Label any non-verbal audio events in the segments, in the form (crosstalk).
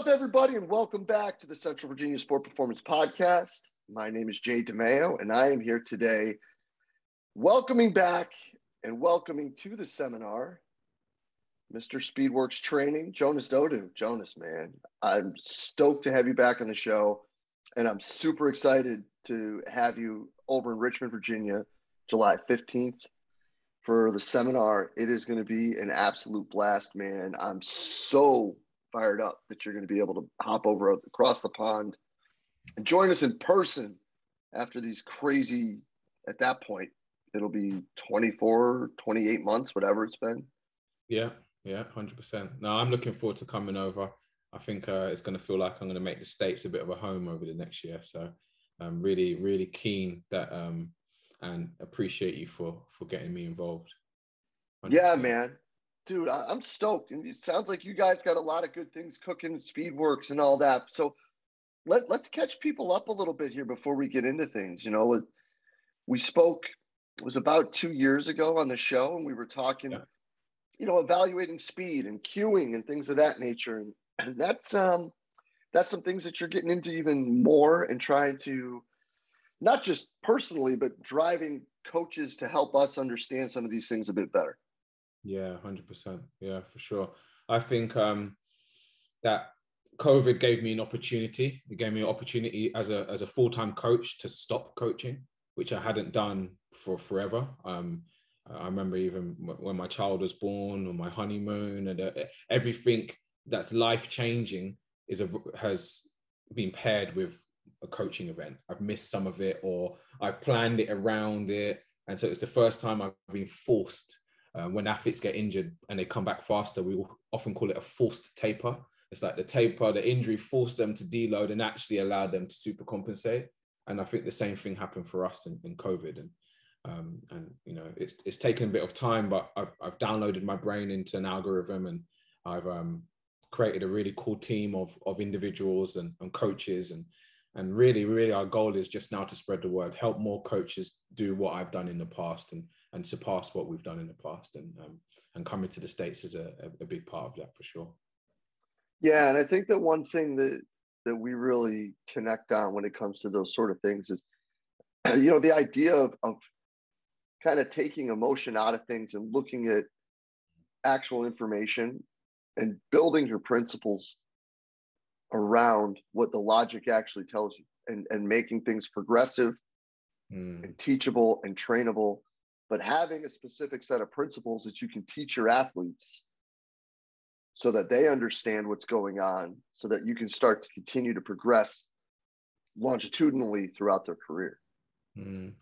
Up, everybody, and welcome back to the Central Virginia Sport Performance Podcast. My name is Jay DeMeo, and I am here today welcoming back and welcoming to the seminar Mr. Speedworks Training, Jonas Dodoo. Jonas, man, I'm stoked to have you back on the show, and I'm super excited to have you over in Richmond, Virginia, July 15th for the seminar. It is going to be an absolute blast, man. I'm so fired up that you're going to be able to hop over across the pond and join us in person after these crazy, at that point, it'll be 24, 28 months, whatever it's been. Yeah, yeah, 100%. No, I'm looking forward to coming over. I think uh, it's going to feel like I'm going to make the States a bit of a home over the next year. So I'm really, really keen that um, and appreciate you for for getting me involved. 100%. Yeah, man dude, I, am stoked. And it sounds like you guys got a lot of good things cooking, Speedworks and all that. So let, let's catch people up a little bit here before we get into things. You know, we spoke, it was about two years ago on the show, and we were talking, yeah. you know, evaluating speed and queuing and things of that nature. And, and that's, um, that's some things that you're getting into even more and trying to not just personally, but driving coaches to help us understand some of these things a bit better. Yeah, hundred percent. Yeah, for sure. I think um, that COVID gave me an opportunity. It gave me an opportunity as a as a full time coach to stop coaching, which I hadn't done for forever. Um, I remember even when my child was born, or my honeymoon, and uh, everything that's life changing is a, has been paired with a coaching event. I've missed some of it, or I've planned it around it, and so it's the first time I've been forced um, when athletes get injured and they come back faster, we often call it a forced taper. It's like the taper, the injury forced them to deload and actually allowed them to super compensate. And I think the same thing happened for us in, in COVID. And um, and you know, it's it's taken a bit of time, but I've I've downloaded my brain into an algorithm and I've um, created a really cool team of of individuals and, and coaches and and really really our goal is just now to spread the word help more coaches do what i've done in the past and and surpass what we've done in the past. And um, and coming to the states is a, a big part of that for sure. Yeah and i think that one thing that that we really connect on when it comes to those sort of things is (clears throat) you know the idea of, of kind of taking emotion out of things and looking at actual information and building your principles around what the logic actually tells you and, and making things progressive mm. and teachable and trainable, but having a specific set of principles that you can teach your athletes so that they understand what's going on, so that you can start to continue to progress longitudinally throughout their career. Mm.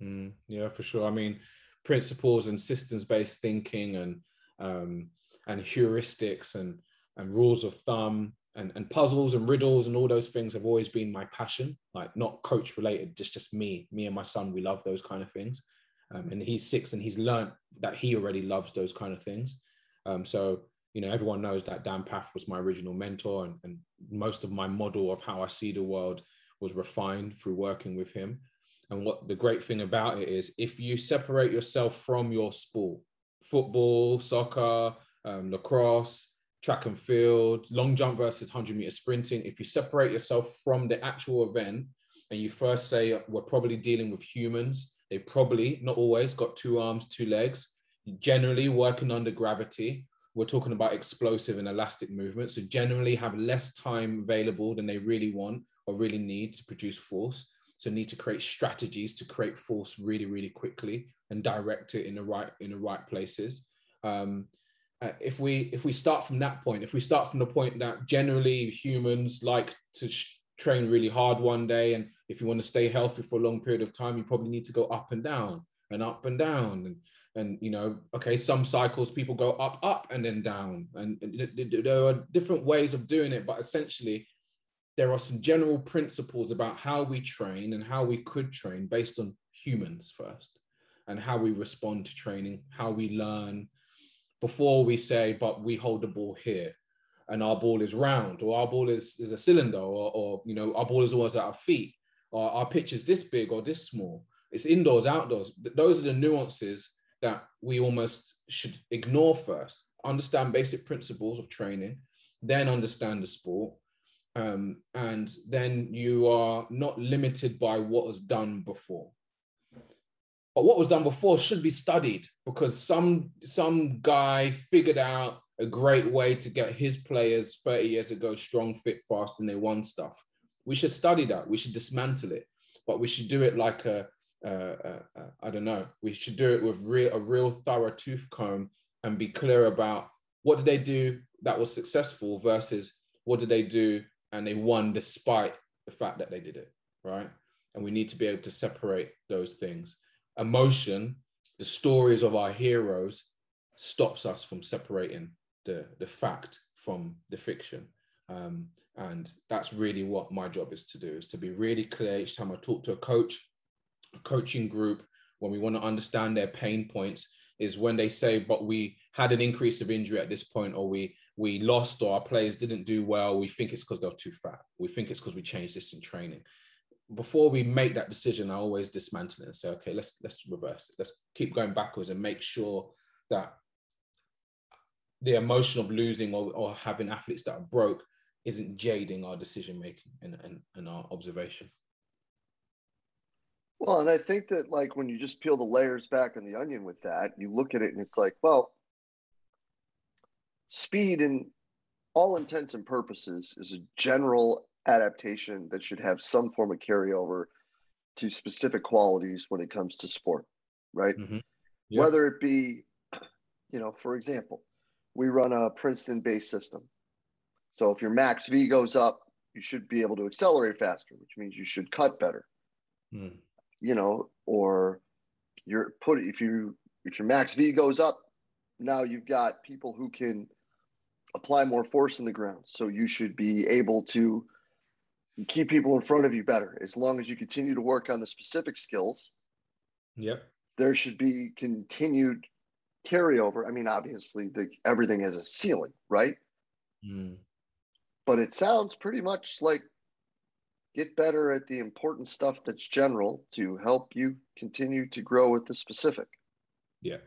Mm. Yeah, for sure. I mean, principles and systems based thinking and um, and heuristics and and rules of thumb and, and puzzles and riddles and all those things have always been my passion like not coach related just just me me and my son we love those kind of things. Um, and he's six and he's learned that he already loves those kind of things. Um, so you know everyone knows that Dan Pfaff was my original mentor and, and most of my model of how i see the world was refined through working with him. And what the great thing about it is if you separate yourself from your sport football soccer um, lacrosse track and field, long jump versus 100 meter sprinting, if you separate yourself from the actual event and you first say, we're probably dealing with humans, they probably, not always, got two arms, two legs, generally working under gravity. We're talking about explosive and elastic movements. So generally have less time available than they really want or really need to produce force. So need to create strategies to create force really, really quickly and direct it in the right in the right places. Um, uh, if we if we start from that point, if we start from the point that generally humans like to sh- train really hard one day, and if you want to stay healthy for a long period of time, you probably need to go up and down and up and down and and you know okay some cycles people go up up and then down and there are different ways of doing it but essentially there are some general principles about how we train and how we could train based on humans first and how we respond to training how we learn before we say, but we hold the ball here and our ball is round or our ball is, is a cylinder or, or, you know, our ball is always at our feet or our pitch is this big or this small. It's indoors, outdoors. Those are the nuances that we almost should ignore first. Understand basic principles of training then understand the sport, um, and then you are not limited by what was done before. But what was done before should be studied because some some guy figured out a great way to get his players 30 years ago strong, fit, fast, and they won stuff. We should study that. We should dismantle it, but we should do it like a I don't know. We should do it with real, a real thorough tooth comb and be clear about what did they do that was successful versus what did they do and they won despite the fact that they did it, right? And we need to be able to separate those things. Emotion, the stories of our heroes, stops us from separating the, the fact from the fiction. Um, and that's really what my job is to do, is to be really clear each time I talk to a coach, a coaching group, when we want to understand their pain points, is when they say, but we had an increase of injury at this point, or we we lost, or our players didn't do well. We think it's because they're too fat. We think it's because we changed this in training. Before we make that decision, I always dismantle it and say, okay, let's let's reverse it. Let's keep going backwards and make sure that the emotion of losing or, or having athletes that are broke isn't jading our decision making and, and, and our observation. Well, and I think that like when you just peel the layers back on the onion with that, you look at it and it's like, well, speed in all intents and purposes is a general adaptation that should have some form of carryover to specific qualities when it comes to sport, right? Mm-hmm. Yep. Whether it be, you know, for example, we run a Princeton based system. So if your max V goes up, you should be able to accelerate faster, which means you should cut better. Mm you know, or you're put if you if your max V goes up, now you've got people who can apply more force in the ground. So you should be able to keep people in front of you better as long as you continue to work on the specific skills. Yep. There should be continued carryover. I mean, obviously, the, everything has a ceiling, right? Mm. But it sounds pretty much like get better at the important stuff that's general to help you continue to grow with the specific. Yeah,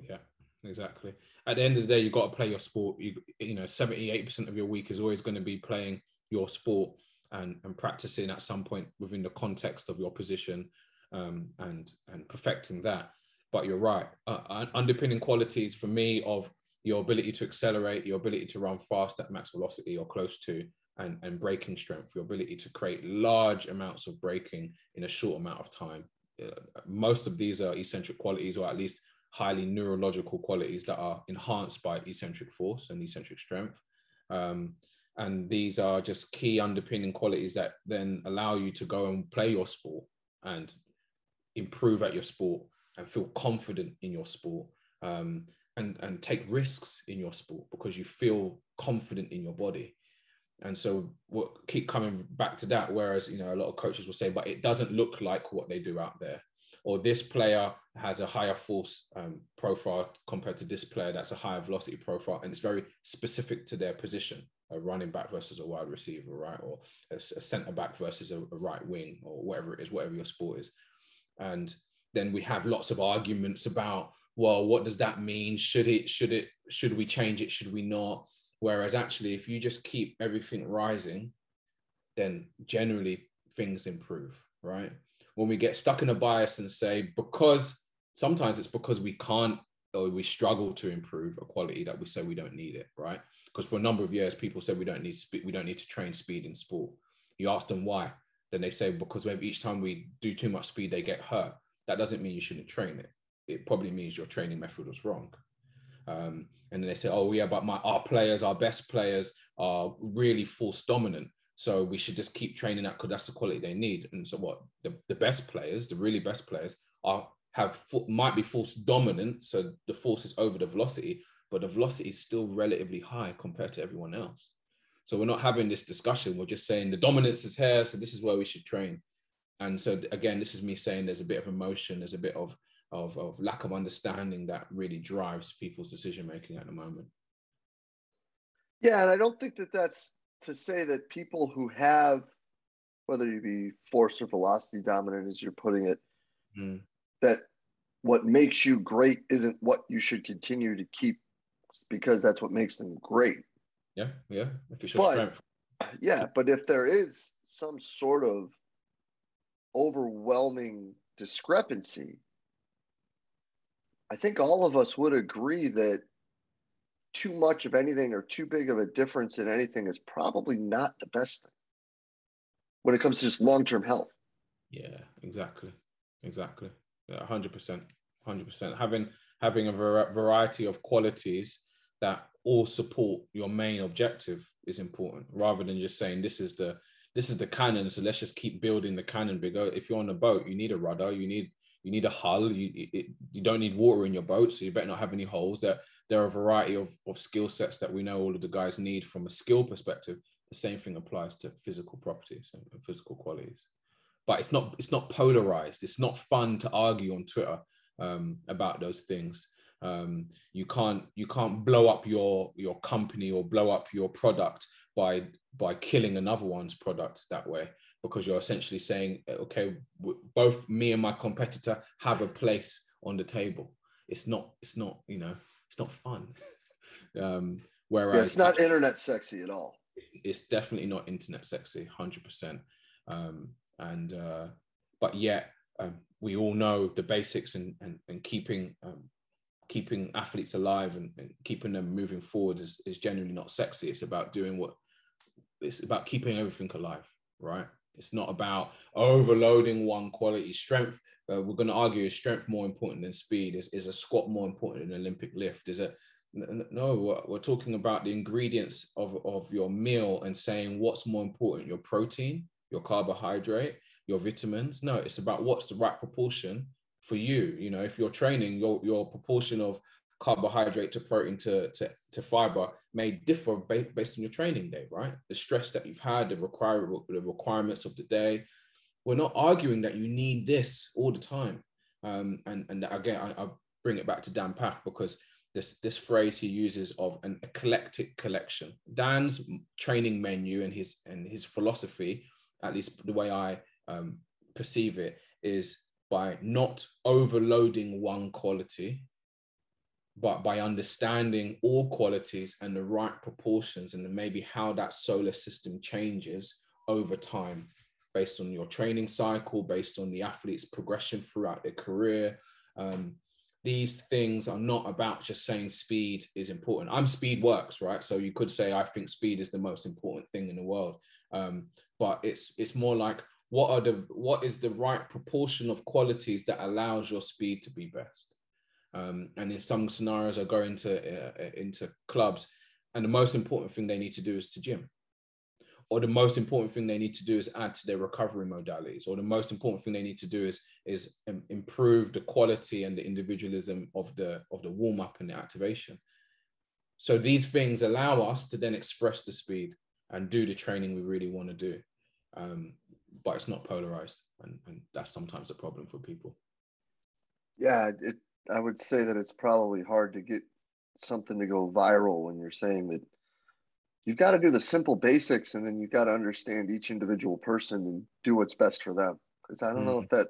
yeah, exactly. At the end of the day, you've got to play your sport. You, you know, 78% of your week is always going to be playing your sport and, and practicing at some point within the context of your position um, and, and perfecting that. But you're right. Uh, underpinning qualities for me of your ability to accelerate, your ability to run fast at max velocity or close to, and, and braking strength, your ability to create large amounts of braking in a short amount of time. Uh, most of these are eccentric qualities, or at least highly neurological qualities that are enhanced by eccentric force and eccentric strength. Um, and these are just key underpinning qualities that then allow you to go and play your sport and improve at your sport and feel confident in your sport um, and, and take risks in your sport because you feel confident in your body and so what keep coming back to that. Whereas, you know, a lot of coaches will say, but it doesn't look like what they do out there. Or this player has a higher force um, profile compared to this player that's a higher velocity profile. And it's very specific to their position a running back versus a wide receiver, right? Or a, a center back versus a, a right wing or whatever it is, whatever your sport is. And then we have lots of arguments about, well, what does that mean? Should it, should it, should we change it? Should we not? Whereas actually, if you just keep everything rising, then generally things improve, right? When we get stuck in a bias and say, because sometimes it's because we can't or we struggle to improve a quality that we say we don't need it, right? Because for a number of years, people said we don't need we don't need to train speed in sport. You ask them why, then they say because maybe each time we do too much speed, they get hurt. That doesn't mean you shouldn't train it. It probably means your training method was wrong. Um, and then they say, oh yeah, but my our players, our best players are really force dominant. So we should just keep training that because that's the quality they need. And so what the, the best players, the really best players, are have might be force dominant. So the force is over the velocity, but the velocity is still relatively high compared to everyone else. So we're not having this discussion. We're just saying the dominance is here. So this is where we should train. And so again, this is me saying there's a bit of emotion, there's a bit of of, of lack of understanding that really drives people's decision making at the moment. Yeah, and I don't think that that's to say that people who have, whether you be force or velocity dominant, as you're putting it, mm. That what makes you great isn't what you should continue to keep because that's what makes them great. Yeah, yeah. If it's But- strength. Yeah, but if there is some sort of overwhelming discrepancy, I think all of us would agree that too much of anything or too big of a difference in anything is probably not the best thing when it comes to just long term health. Yeah, exactly, exactly. Hundred percent, hundred percent. Having having a var- variety of qualities that all support your main objective is important, rather than just saying this is the this is the cannon, so let's just keep building the cannon bigger. If you're on a boat, you need a rudder, you need you need a hull. You it, you don't need water in your boat, so you better not have any holes. There there are a variety of of skill sets that we know all of the guys need from a skill perspective. The same thing applies to physical properties and physical qualities but it's not it's not polarized. It's not fun to argue on twitter um, about those things. Um, you can't you can't blow up your your company or blow up your product by by killing another one's product that way because you're essentially saying okay both me and my competitor have a place on the table. It's not it's not you know it's not fun. (laughs) Um whereas Yeah, it's not internet sexy at all. it's definitely not internet sexy 100% um, and uh, but yet um, we all know the basics and and, and keeping um, keeping athletes alive and, and keeping them moving forward is, is generally not sexy. It's about doing what it's about keeping everything alive right? It's not about overloading one quality strength. Uh, we're going to argue is strength more important than speed? Is, is a squat more important than olympic lift? Is n- no we're talking about the ingredients of, of your meal and saying what's more important your protein your carbohydrate your vitamins. No it's about what's the right proportion for you. You know if you're training your your proportion of carbohydrate to protein to to, to fiber may differ ba- based on your training day right? The stress that you've had the require the requirements of the day. We're not arguing that you need this all the time. Um, and and again I, I bring it back to Dan Pfaff because this this phrase he uses of an eclectic collection. Dan's training menu and his and his philosophy at least the way i um, perceive it is by not overloading one quality but by understanding all qualities and the right proportions and maybe how that solar system changes over time based on your training cycle based on the athlete's progression throughout their career um, these things are not about just saying speed is important. I'm speed works right? So you could say i think speed is the most important thing in the world. Um, but it's it's more like what are the what is the right proportion of qualities that allows your speed to be best? Um, and in some scenarios i go into uh, into clubs and the most important thing they need to do is to gym or the most important thing they need to do is add to their recovery modalities or the most important thing they need to do is is improve the quality and the individualism of the of the warm up and the activation so these things allow us to then express the speed and do the training we really want to do um, but it's not polarized and, and that's sometimes a problem for people Yeah, it. I would say that it's probably hard to get something to go viral when you're saying that you've got to do the simple basics and then you've got to understand each individual person and do what's best for them. Because I don't know if that,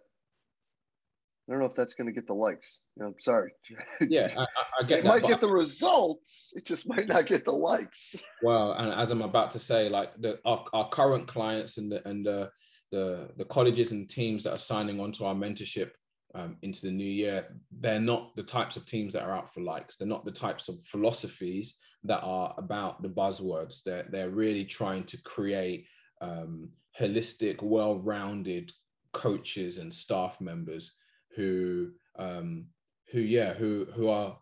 I don't know if that's going to get the likes. You know, I'm sorry. (laughs) yeah i, I- I get it that might get the results. It just might not get the likes. (laughs) Well, and as I'm about to say, like the our, our current clients and the and the, the the colleges and teams that are signing on to our mentorship um, into the new year, they're not the types of teams that are out for likes. They're not the types of philosophies that are about the buzzwords. They're they're really trying to create um, holistic, well-rounded coaches and staff members who um, who yeah who who are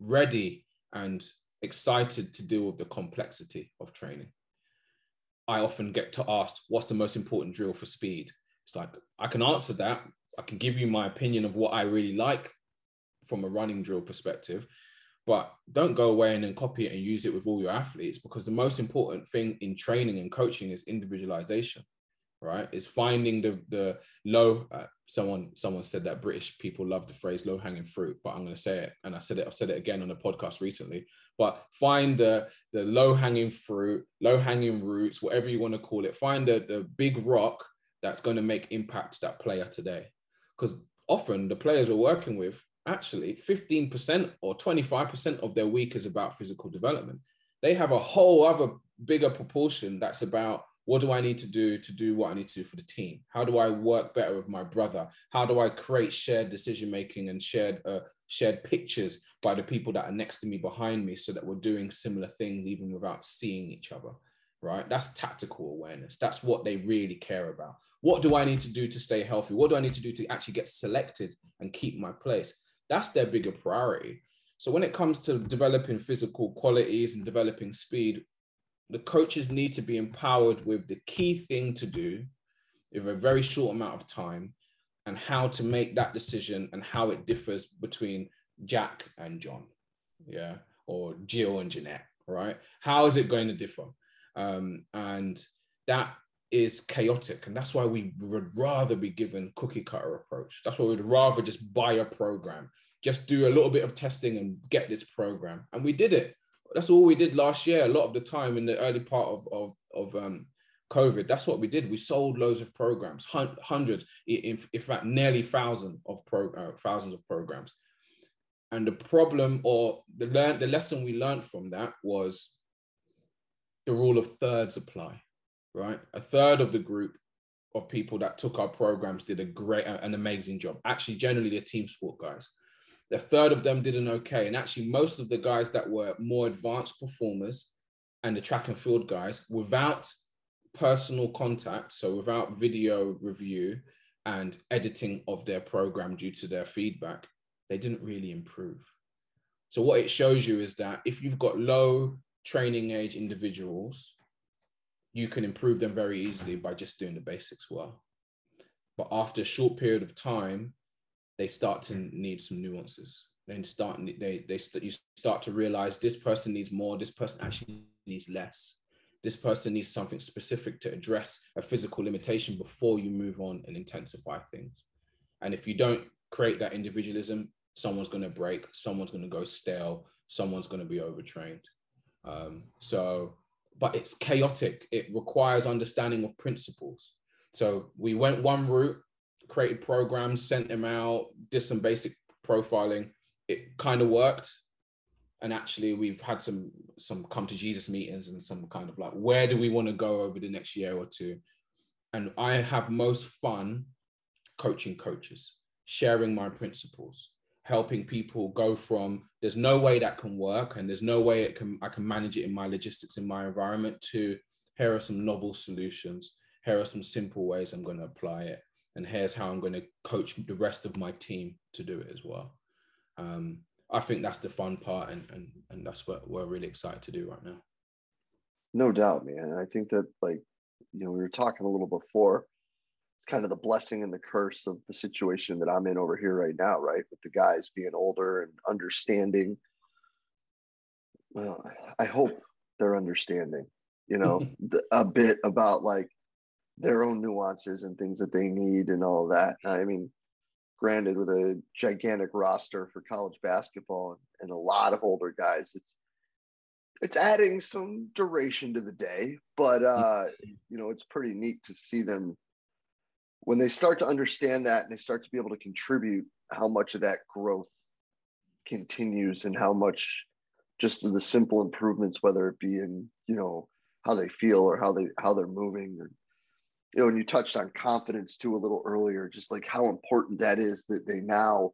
ready and excited to deal with the complexity of training. I often get to ask, what's the most important drill for speed? It's like, I can answer that. I can give you my opinion of what I really like from a running drill perspective, but don't go away and then copy it and use it with all your athletes because the most important thing in training and coaching is individualization right? Is finding the the low uh, someone someone said that british people love the phrase low hanging fruit but i'm going to say it and i said it i've said it again on a podcast recently. But find the the low hanging fruit low hanging roots whatever you want to call it. Find the, the big rock that's going to make impact that player today. Because often the players we're working with actually 15% or 25% of their week is about physical development They have a whole other bigger proportion that's about what do I need to do to do what I need to do for the team? How do I work better with my brother? How do I create shared decision making and shared uh, shared pictures by the people that are next to me behind me so that we're doing similar things even without seeing each other? Right? That's tactical awareness. That's what they really care about. What do I need to do to stay healthy? What do I need to do to actually get selected and keep my place? That's their bigger priority. So when it comes to developing physical qualities and developing speed, the coaches need to be empowered with the key thing to do with a very short amount of time and how to make that decision and how it differs between Jack and John, yeah, or Jill and Jeanette, right? How is it going to differ? Um, and that is chaotic, and that's why we would rather be given cookie cutter approach. That's why we'd rather just buy a program, just do a little bit of testing and get this program, and we did it that's all we did last year. A lot of the time in the early part of of, of um, COVID, that's what we did. We sold loads of programs, hundreds, in, in fact, nearly thousands of pro, uh, thousands of programs. And the problem, or the learn, the lesson we learned from that was the rule of thirds apply, right? A third of the group of people that took our programs did a great, an amazing job. Actually, generally, they're team sport guys. A third of them did an okay. And actually, most of the guys that were more advanced performers and the track and field guys, without personal contact, so without video review and editing of their program due to their feedback, they didn't really improve. So, what it shows you is that if you've got low training age individuals, you can improve them very easily by just doing the basics well. But after a short period of time, they start to need some nuances. Then start they they you start to realize this person needs more. This person actually needs less. This person needs something specific to address a physical limitation before you move on and intensify things. And if you don't create that individualism, someone's going to break. Someone's going to go stale. Someone's going to be overtrained. Um, so, but it's chaotic. It requires understanding of principles. So we went one route created programs, sent them out, did some basic profiling. It kind of worked. And actually, we've had some some come to Jesus meetings and some kind of like, where do we want to go over the next year or two? And I have most fun coaching coaches, sharing my principles, helping people go from there's no way that can work and there's no way it can I can manage it in my logistics in my environment to here are some novel solutions. Here are some simple ways I'm going to apply it and here's how I'm going to coach the rest of my team to do it as well. Um, I think that's the fun part, and and and that's what we're really excited to do right now. No doubt, man. I think that like you know we were talking a little before. It's kind of the blessing and the curse of the situation that I'm in over here right now, right? With the guys being older and understanding. Well, I hope they're understanding, you know, (laughs) a bit about like their own nuances and things that they need and all of that. I mean, granted, with a gigantic roster for college basketball and a lot of older guys, it's it's adding some duration to the day, but uh, you know, it's pretty neat to see them when they start to understand that and they start to be able to contribute how much of that growth continues and how much just the simple improvements, whether it be in, you know, how they feel or how they how they're moving or you know, and you touched on confidence too a little earlier, just like how important that is that they now,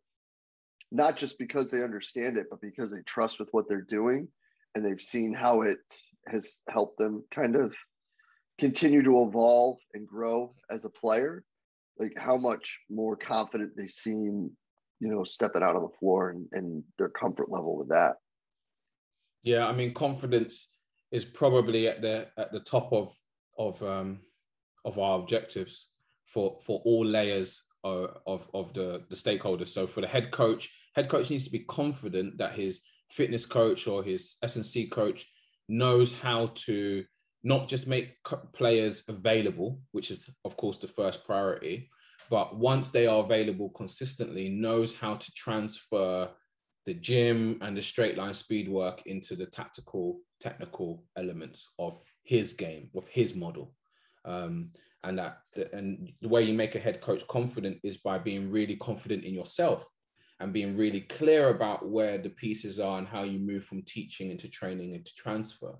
not just because they understand it, but because they trust with what they're doing and they've seen how it has helped them kind of continue to evolve and grow as a player, like how much more confident they seem, you know, stepping out on the floor and, and their comfort level with that. Yeah, I mean, confidence is probably at the at the top of of um, of our objectives for for all layers of, of, of the, the stakeholders. So for the head coach, head coach needs to be confident that his fitness coach or his S&C coach knows how to not just make players available, which is of course the first priority, but once they are available consistently, knows how to transfer the gym and the straight line speed work into the tactical, technical elements of his game, of his model. Um, and that and the way you make a head coach confident is by being really confident in yourself and being really clear about where the pieces are and how you move from teaching into training into transfer.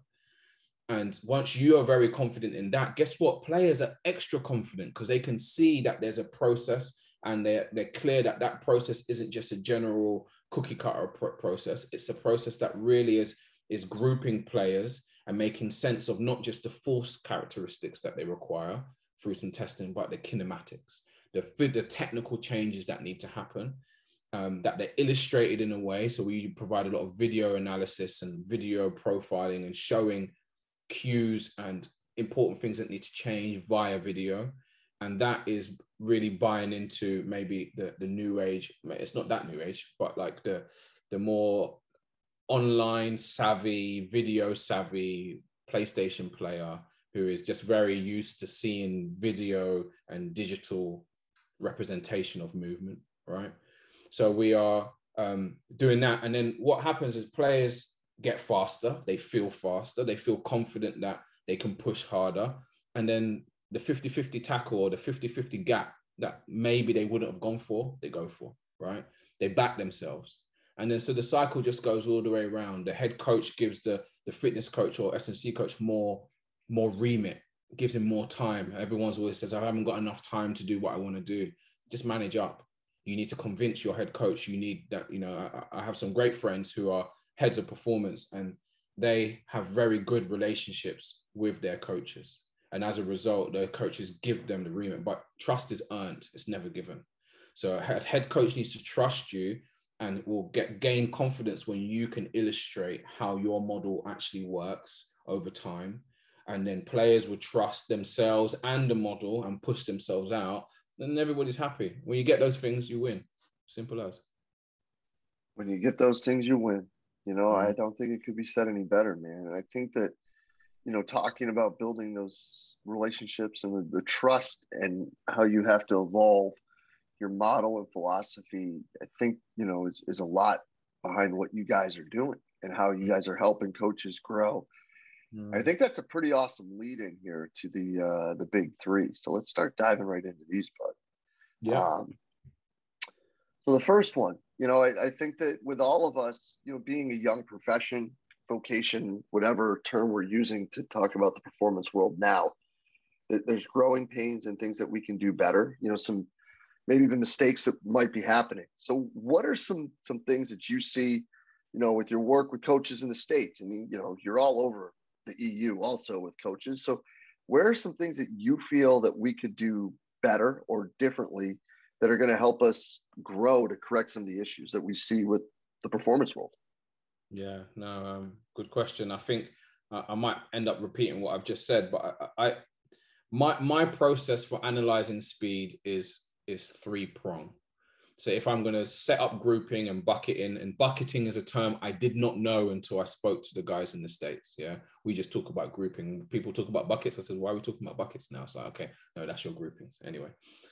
And once you are very confident in that, guess what? Players are extra confident because they can see that there's a process and they're, they're clear that that process isn't just a general cookie cutter process. It's a process that really is, is grouping players and making sense of not just the force characteristics that they require through some testing, but the kinematics, the, the technical changes that need to happen, um, that they're illustrated in a way. So we provide a lot of video analysis and video profiling and showing cues and important things that need to change via video. And that is really buying into maybe the, the new age. It's not that new age, but like the the more online savvy, video savvy PlayStation player who is just very used to seeing video and digital representation of movement, right? So we are um, doing that. And then what happens is players get faster, they feel faster, they feel confident that they can push harder. And then the 50 50 tackle or the 50 50 gap that maybe they wouldn't have gone for, they go for, right? They back themselves. And then so the cycle just goes all the way around. The head coach gives the, the fitness coach or S&C coach more, more remit, gives him more time. Everyone's always says, I haven't got enough time to do what I want to do. Just manage up. You need to convince your head coach. You need that, you know, I, I have some great friends who are heads of performance and they have very good relationships with their coaches. And as a result, the coaches give them the remit, but trust is earned, it's never given. So a head coach needs to trust you and will get gain confidence when you can illustrate how your model actually works over time. And then players will trust themselves and the model and push themselves out then everybody's happy. When you get those things you win. Simple as. When you get those things you win you know mm-hmm. i don't think it could be said any better man and i think that you know talking about building those relationships and the, the trust and how you have to evolve your model and philosophy, I think, you know, is, is a lot behind what you guys are doing and how you guys are helping coaches grow. Mm. I think that's a pretty awesome lead in here to the uh, the big three. So let's start diving right into these, bud. Yeah. Um, so the first one, you know, I, I think that with all of us, you know, being a young profession, vocation, whatever term we're using to talk about the performance world now, there's growing pains and things that we can do better. You know, some maybe even mistakes that might be happening. So, what are some some things that you see, you know, with your work with coaches in the states? I mean, you know, you're all over the EU also with coaches. So, where are some things that you feel that we could do better or differently that are going to help us grow to correct some of the issues that we see with the performance world? Yeah, no, um, good question. I think uh, I might end up repeating what I've just said, but I, I my my process for analyzing speed is is three prong. So if I'm going to set up grouping and bucketing, and bucketing is a term I did not know until I spoke to the guys in the States. Yeah. We just talk about grouping. People talk about buckets. I said, why are we talking about buckets now? So, okay, no, that's your groupings. Anyway.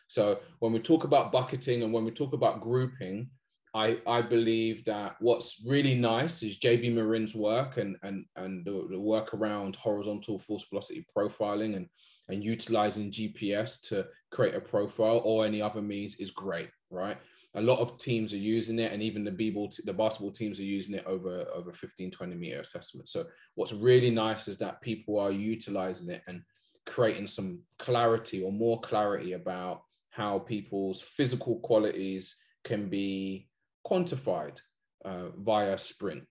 So when we talk about bucketing and when we talk about grouping, I, I believe that what's really nice is JB Morin's work and, and, and the, the work around horizontal force velocity profiling and, and utilizing GPS to create a profile or any other means is great, right? A lot of teams are using it, and even the b-ball, the basketball teams are using it over over 15, 20 meter assessment. So what's really nice is that people are utilizing it and creating some clarity or more clarity about how people's physical qualities can be quantified uh, via sprint.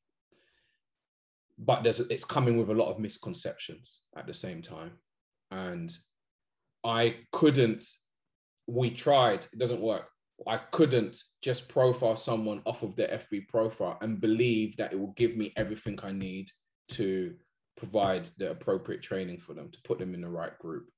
But there's it's coming with a lot of misconceptions at the same time. And I couldn't, we tried, it doesn't work. I couldn't just profile someone off of their FV profile and believe that it will give me everything I need to provide the appropriate training for them, to put them in the right group.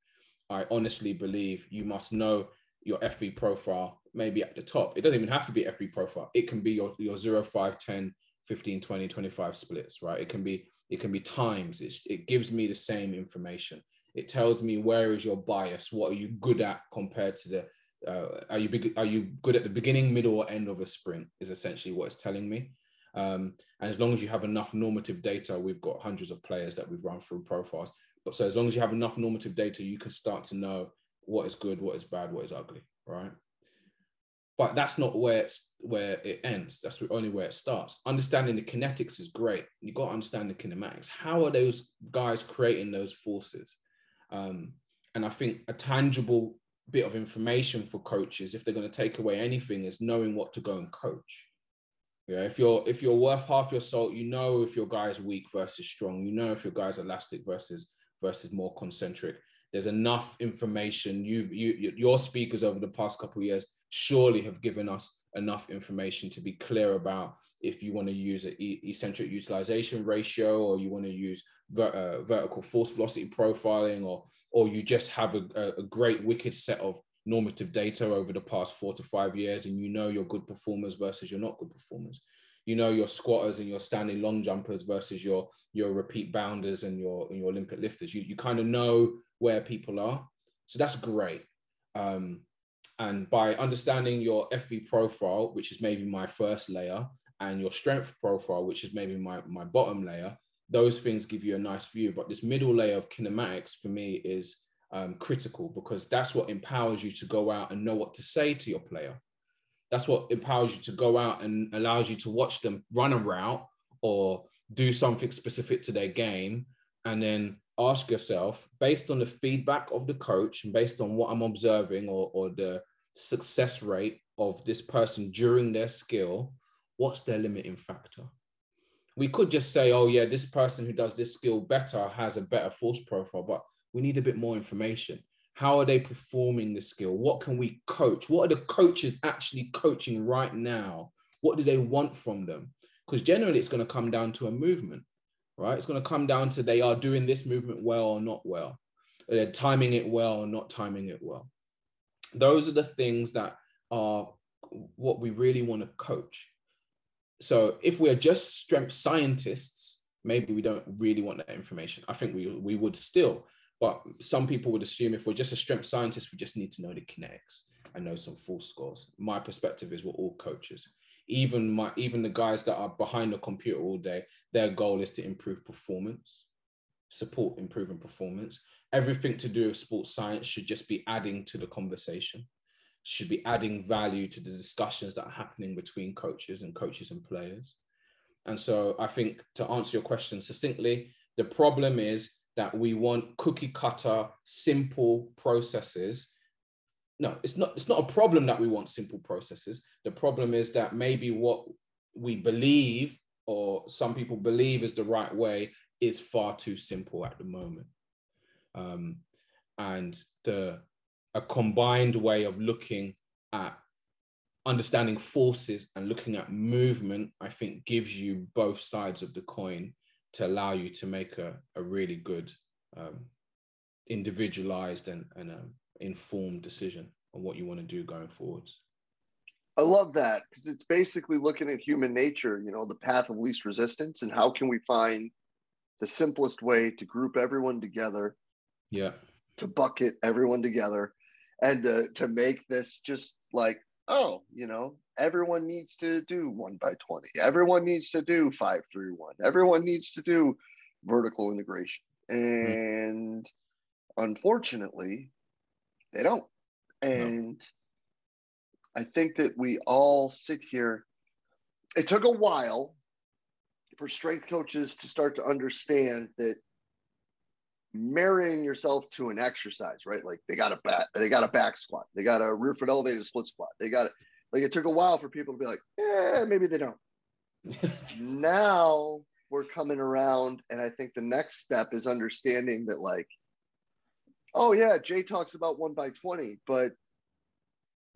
I honestly believe you must know your FV profile, maybe at the top. It doesn't even have to be FV profile. It can be your, your 0, 5, 10, 15, 20, 25 splits, right? It can be, it can be times. It's, it gives me the same information. It tells me where is your bias? What are you good at compared to the, uh, are you big, are you good at the beginning, middle, or end of a sprint? Is essentially what it's telling me. Um, and as long as you have enough normative data, we've got hundreds of players that we've run through profiles. But so as long as you have enough normative data, you can start to know what is good, what is bad, what is ugly, right? but that's not where it's where it ends. That's only where it starts. Understanding the kinetics is great. You got to understand the kinematics. How are those guys creating those forces? Um, and I think a tangible bit of information for coaches, if they're going to take away anything, is knowing what to go and coach. Yeah, if you're if you're worth half your salt, you know if your guy's weak versus strong. You know if your guy's elastic versus versus more concentric. There's enough information. You you your speakers over the past couple of years surely have given us enough information to be clear about if you want to use an eccentric utilization ratio or you want to use ver- uh, vertical force velocity profiling or or you just have a, a great wicked set of normative data over the past four to five years and you know your good performers versus your not good performers. You know your squatters and your standing long jumpers versus your your repeat bounders and your and your olympic lifters. You, you kind of know where people are. So that's great. Um, and by understanding your fv profile which is maybe my first layer and your strength profile which is maybe my my bottom layer those things give you a nice view but this middle layer of kinematics for me is um, critical because that's what empowers you to go out and know what to say to your player. That's what empowers you to go out and allows you to watch them run a route or do something specific to their game. And then ask yourself, based on the feedback of the coach and based on what I'm observing or, or the success rate of this person during their skill, what's their limiting factor? We could just say, oh, yeah, this person who does this skill better has a better force profile. But we need a bit more information. How are they performing the skill? What can we coach? What are the coaches actually coaching right now? What do they want from them? Because generally, it's going to come down to a movement, right? It's going to come down to they are doing this movement well or not well, they're timing it well or not timing it well. Those are the things that are what we really want to coach. So if we're just strength scientists, maybe we don't really want that information. I think we we would still, but some people would assume if we're just a strength scientist, we just need to know the kinetics and know some full scores. My perspective is we're all coaches. Even my even the guys that are behind the computer all day, their goal is to improve performance, support improving performance. Everything to do with sports science should just be adding to the conversation, should be adding value to the discussions that are happening between coaches and coaches and players. And so I think to answer your question succinctly, the problem is that we want cookie cutter, simple processes. No, it's not, it's not a problem that we want simple processes. The problem is that maybe what we believe or some people believe is the right way is far too simple at the moment. Um, and the a combined way of looking at understanding forces and looking at movement, I think gives you both sides of the coin to allow you to make a, a really good um, individualized and, and um, informed decision on what you want to do going forwards. I love that because it's basically looking at human nature, you know, the path of least resistance and how can we find the simplest way to group everyone together. Yeah. To bucket everyone together and to, to make this just like, oh, you know, everyone needs to do one by 20. Everyone needs to do five through one. Everyone needs to do vertical integration. Hmm. And mm-hmm. unfortunately, they don't. And no. I think that we all sit here. It took a while for strength coaches to start to understand that marrying yourself to an exercise, right? Like they got a back, they got a back squat, they got a rear foot elevated split squat, they got it. Like it took a while for people to be like, yeah, maybe they don't. (laughs) now we're coming around, and I think the next step is understanding that, like, oh yeah, Jay talks about one by twenty, but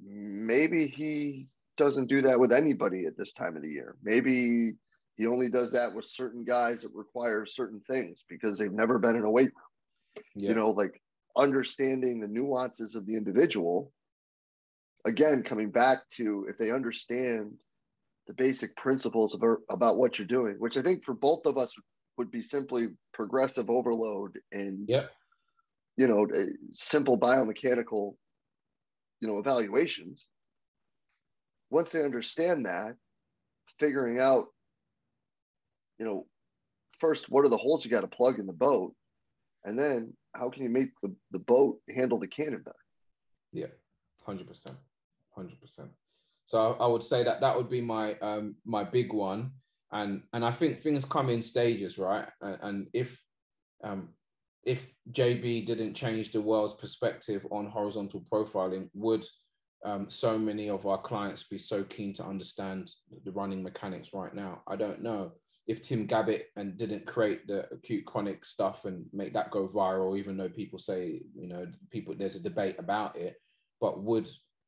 maybe he doesn't do that with anybody at this time of the year. Maybe he only does that with certain guys that require certain things because they've never been in a weight room. Yeah. You know, like understanding the nuances of the individual again, coming back to if they understand the basic principles of, about what you're doing, which I think for both of us would be simply progressive overload and, yep. You know, simple biomechanical, you know, evaluations. Once they understand that, figuring out, you know, first, what are the holes you got to plug in the boat? And then how can you make the, the boat handle the cannon better? Yeah, 100%. 100%. So I, would say that that would be my um, my big one, and and I think things come in stages, right? And, and if um, if JB didn't change the world's perspective on horizontal profiling, would um, so many of our clients be so keen to understand the running mechanics right now? I don't know. If Tim Gabbett and didn't create the acute chronic stuff and make that go viral, even though people say, you know, people there's a debate about it, but would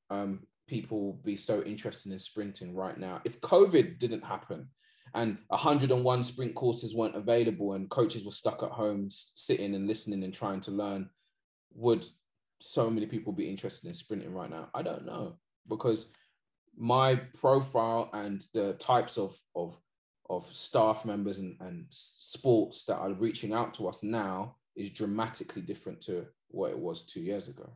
um, people be so interested in sprinting right now? If COVID didn't happen and 101 sprint courses weren't available and coaches were stuck at home sitting and listening and trying to learn, would so many people be interested in sprinting right now? I don't know because my profile and the types of of of staff members and, and sports that are reaching out to us now is dramatically different to what it was two years ago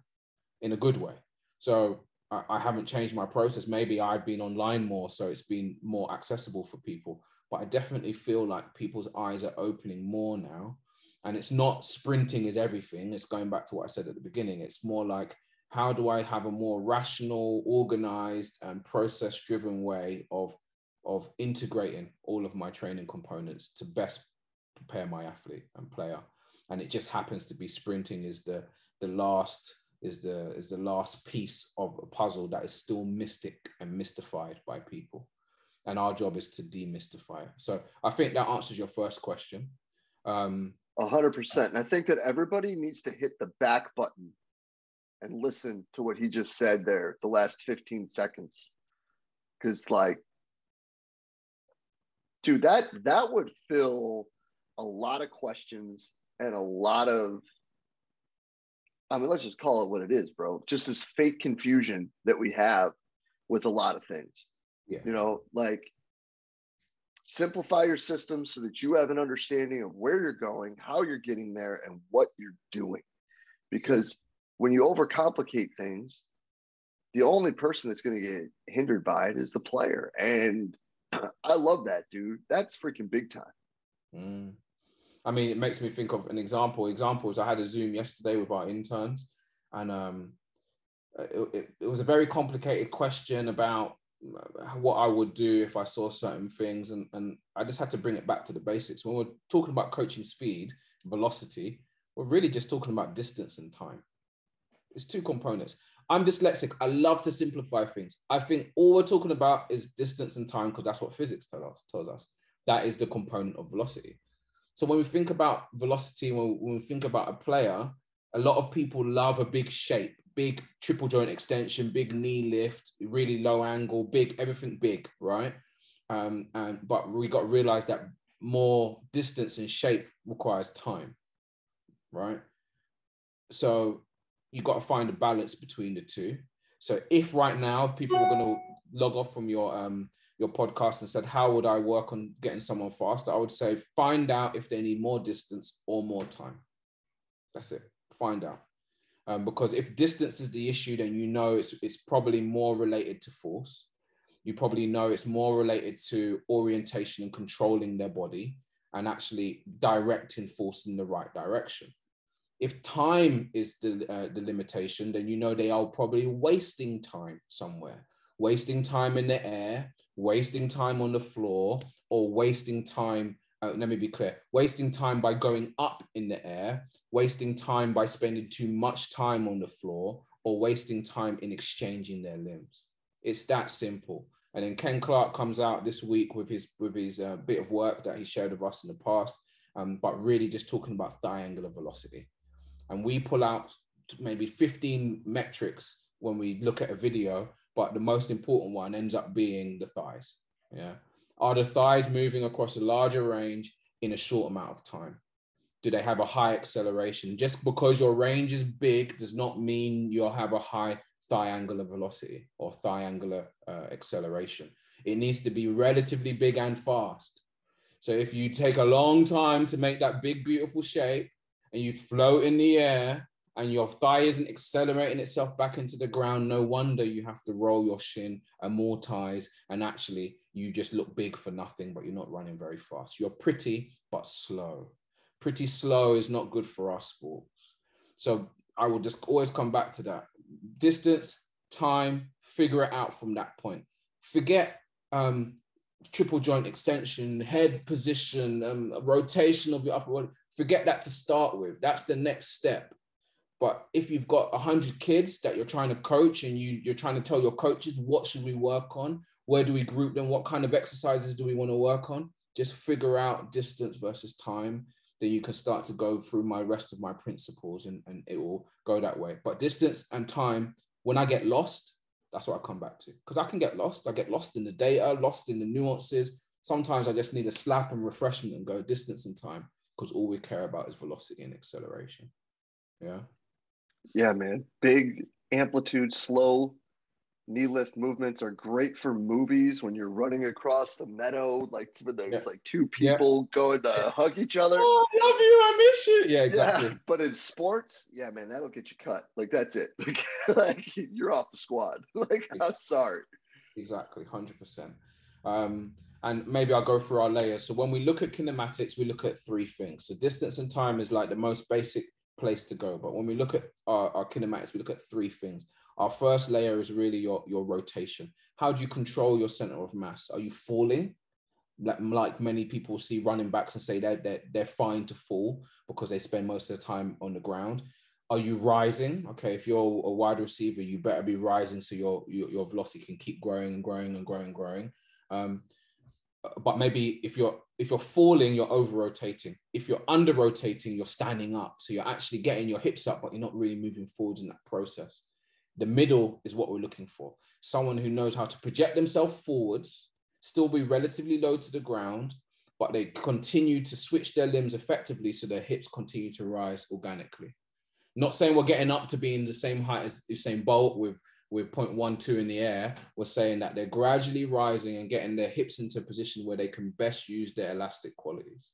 in a good way. So I, I haven't changed my process. Maybe I've been online more, so it's been more accessible for people. But I definitely feel like people's eyes are opening more now and it's not sprinting is everything it's going back to what i said at the beginning it's more like how do i have a more rational organized and process driven way of of integrating all of my training components to best prepare my athlete and player and it just happens to be sprinting is the the last is the is the last piece of a puzzle that is still mystic and mystified by people and our job is to demystify so i think that answers your first question um, a hundred percent. And I think that everybody needs to hit the back button and listen to what he just said there, the last 15 seconds. Cause like, dude, that that would fill a lot of questions and a lot of I mean, let's just call it what it is, bro. Just this fake confusion that we have with a lot of things. Yeah. You know, like simplify your system so that you have an understanding of where you're going, how you're getting there, and what you're doing. Because when you overcomplicate things, the only person that's going to get hindered by it is the player. And (clears throat) I love that, dude. That's freaking big time. Mm. I mean, it makes me think of an example. Examples I had a Zoom yesterday with our interns, and um, it, it, it was a very complicated question about what I would do if I saw certain things. And, and I just had to bring it back to the basics. When we're talking about coaching speed, velocity, we're really just talking about distance and time. It's two components. I'm dyslexic. I love to simplify things. I think all we're talking about is distance and time because that's what physics tell us, tells us. That is the component of velocity. So when we think about velocity, when, we think about a player, a lot of people love a big shape big triple joint extension, big knee lift, really low angle, big, everything big, right? Um, and but we got to realize that more distance and shape requires time, right? So you got to find a balance between the two. So if right now people are going to log off from your um your podcast and said, how would I work on getting someone faster? I would say find out if they need more distance or more time. That's it. Find out. Um, because if distance is the issue, then you know it's, it's probably more related to force. You probably know it's more related to orientation and controlling their body and actually directing force in the right direction. If time is the, uh, the limitation, then you know they are probably wasting time somewhere, wasting time in the air, wasting time on the floor, or wasting time uh, let me be clear wasting time by going up in the air wasting time by spending too much time on the floor or wasting time in exchanging their limbs. It's that simple. And then ken clark comes out this week with his with his uh, bit of work that he shared with us in the past um, but really just talking about thigh angular velocity. And we pull out maybe 15 metrics when we look at a video but the most important one ends up being the thighs yeah are the thighs moving across a larger range in a short amount of time? Do they have a high acceleration? Just because your range is big does not mean you'll have a high thigh angular velocity or thigh angular uh, acceleration. It needs to be relatively big and fast. So if you take a long time to make that big, beautiful shape and you float in the air and your thigh isn't accelerating itself back into the ground, no wonder you have to roll your shin, amortize, and actually you just look big for nothing, but you're not running very fast. You're pretty, but slow. Pretty slow is not good for our sports. So I will just always come back to that. Distance, time, figure it out from that point. forget um, triple joint extension, head position, um, rotation of your upper body. Forget that to start with. That's the next step. But if you've got 100 kids that you're trying to coach and you, you're trying to tell your coaches, what should we work on? Where do we group them? What kind of exercises do we want to work on? Just figure out distance versus time. Then you can start to go through my rest of my principles and, and it will go that way. But distance and time, when I get lost, that's what I come back to. Because I can get lost. I get lost in the data, lost in the nuances. Sometimes I just need a slap and refreshment and go distance and time because all we care about is velocity and acceleration. Yeah. Yeah, man. Big amplitude, slow knee lift movements are great for movies when you're running across the meadow, like for those yeah. like two people yeah. going to yeah. hug each other. Oh, I love you, I miss you. Yeah, exactly. But in sports, yeah, man, that'll get you cut. Like that's it. (laughs) Like, like you're off the squad. (laughs) Like I'm sorry. Exactly, hundred percent. Um, and maybe I'll go through our layers. So when we look at kinematics, we look at three things. So distance and time is like the most basic place to go. But when we look at our, our kinematics, we look at three things. Our first layer is really your, your rotation. How do you control your center of mass? Are you falling? Like, many people see running backs and say that they're, they're fine to fall because they spend most of the time on the ground. Are you rising? Okay, if you're a wide receiver, you better be rising so your, your, your velocity can keep growing and growing and growing and growing. Um, but maybe if you're if you're falling, you're over rotating. If you're under rotating, you're standing up. So you're actually getting your hips up, but you're not really moving forward in that process. The middle is what we're looking for. Someone who knows how to project themselves forwards, still be relatively low to the ground, but they continue to switch their limbs effectively so their hips continue to rise organically. Not saying we're getting up to being the same height as Usain Bolt with with 0.12 in the air, we're saying that they're gradually rising and getting their hips into a position where they can best use their elastic qualities.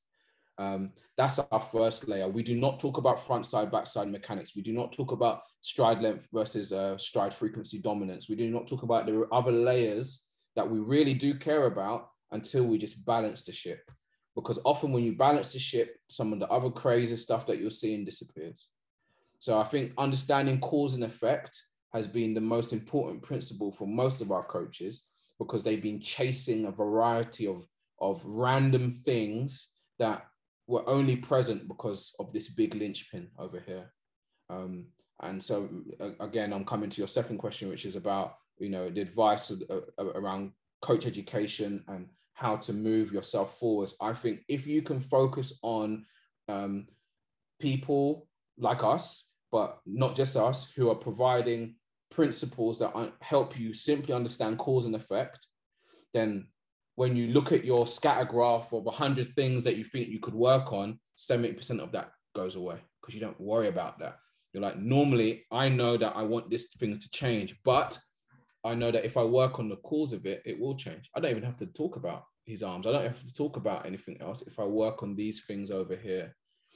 Um, that's our first layer. We do not talk about front side, back side mechanics. We do not talk about stride length versus uh, stride frequency dominance. We do not talk about the other layers that we really do care about until we just balance the ship. Because often when you balance the ship, some of the other crazy stuff that you're seeing disappears. So I think understanding cause and effect has been the most important principle for most of our coaches because they've been chasing a variety of, of random things that were only present because of this big linchpin over here. Um, and so again, I'm coming to your second question, which is about you know the advice around coach education and how to move yourself forwards. I think if you can focus on um, people like us, but not just us, who are providing principles that help you simply understand cause and effect, then when you look at your scatter graph of 100 things that you think you could work on, 70% of that goes away because you don't worry about that. You're like, normally I know that I want this things to change, but I know that if I work on the cause of it, it will change. I don't even have to talk about his arms. I don't have to talk about anything else if I work on these things over here.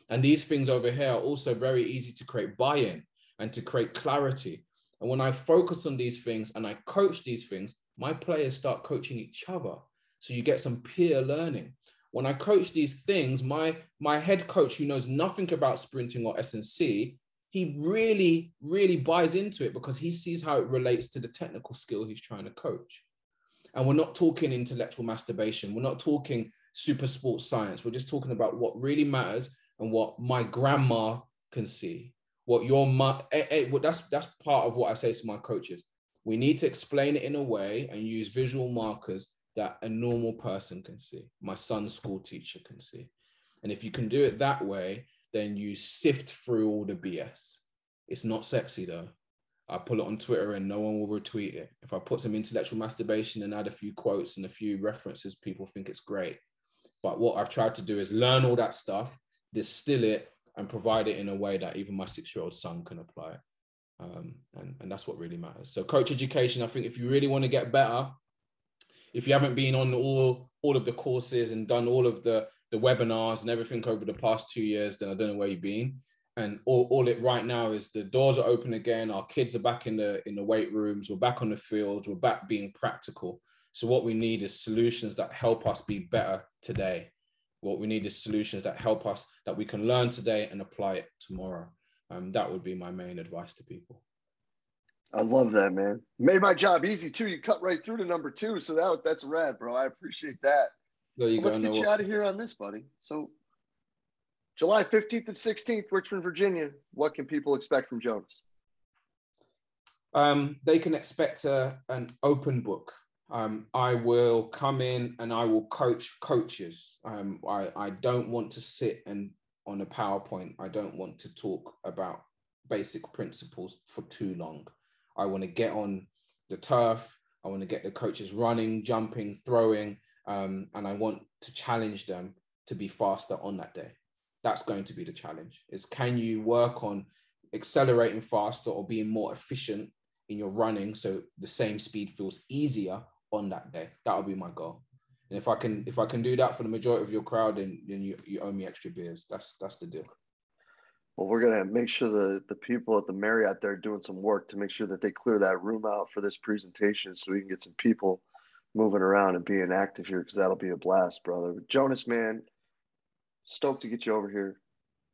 And these things over here are also very easy to create buy in and to create clarity. And when I focus on these things and I coach these things, my players start coaching each other. So you get some peer learning. When I coach these things, my, my head coach who knows nothing about sprinting or S&C, he really, really buys into it because he sees how it relates to the technical skill he's trying to coach. And we're not talking intellectual masturbation. We're not talking super sports science. We're just talking about what really matters and what my grandma can see. What your mom, eh, eh, that's that's part of what I say to my coaches. We need to explain it in a way and use visual markers that a normal person can see, my son's school teacher can see. And if you can do it that way, then you sift through all the BS. It's not sexy though. I pull it on Twitter and no one will retweet it. If I put some intellectual masturbation and add a few quotes and a few references, people think it's great. But what I've tried to do is learn all that stuff, distill it, and provide it in a way that even my six year old son can apply it. Um, and, and that's what really matters. So, coach education, I think if you really want to get better, if you haven't been on all all of the courses and done all of the the webinars and everything over the past two years, then I don't know where you've been. And all, all it right now is the doors are open again. Our kids are back in the in the weight rooms. We're back on the fields. We're back being practical. So what we need is solutions that help us be better today. What we need is solutions that help us that we can learn today and apply it tomorrow. Um, that would be my main advice to people. I love that, man. Made my job easy too. You cut right through to number two, so that that's rad, bro. I appreciate that. There you Well, go. let's get you out of here on this, buddy. So, July 15th and 16th, Richmond, Virginia. What can people expect from Jonas? Um, they can expect a, an open book. Um, I will come in and I will coach coaches. Um, I, I don't want to sit and on a PowerPoint. I don't want to talk about basic principles for too long. I want to get on the turf. I want to get the coaches running, jumping, throwing, um, and I want to challenge them to be faster on that day. That's going to be the challenge. Is can you work on accelerating faster or being more efficient in your running so the same speed feels easier on that day? That'll be my goal. And if I can if I can do that for the majority of your crowd, then, then you, you owe me extra beers. That's that's the deal. Well, we're gonna make sure the the people at the Marriott there are doing some work to make sure that they clear that room out for this presentation, so we can get some people moving around and being active here because that'll be a blast, brother. Jonas, man, stoked to get you over here.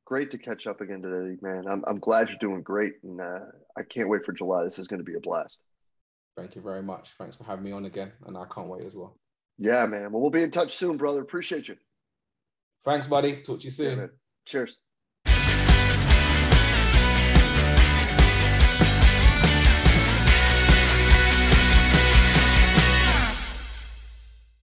Great to catch up again today, man. I'm I'm glad you're doing great, and uh, I can't wait for July. This is going to be a blast. Thank you very much. Thanks for having me on again, and I can't wait as well. Yeah, man. Well, we'll be in touch soon, brother. Appreciate you. Thanks, buddy. Talk to you soon. man. Cheers.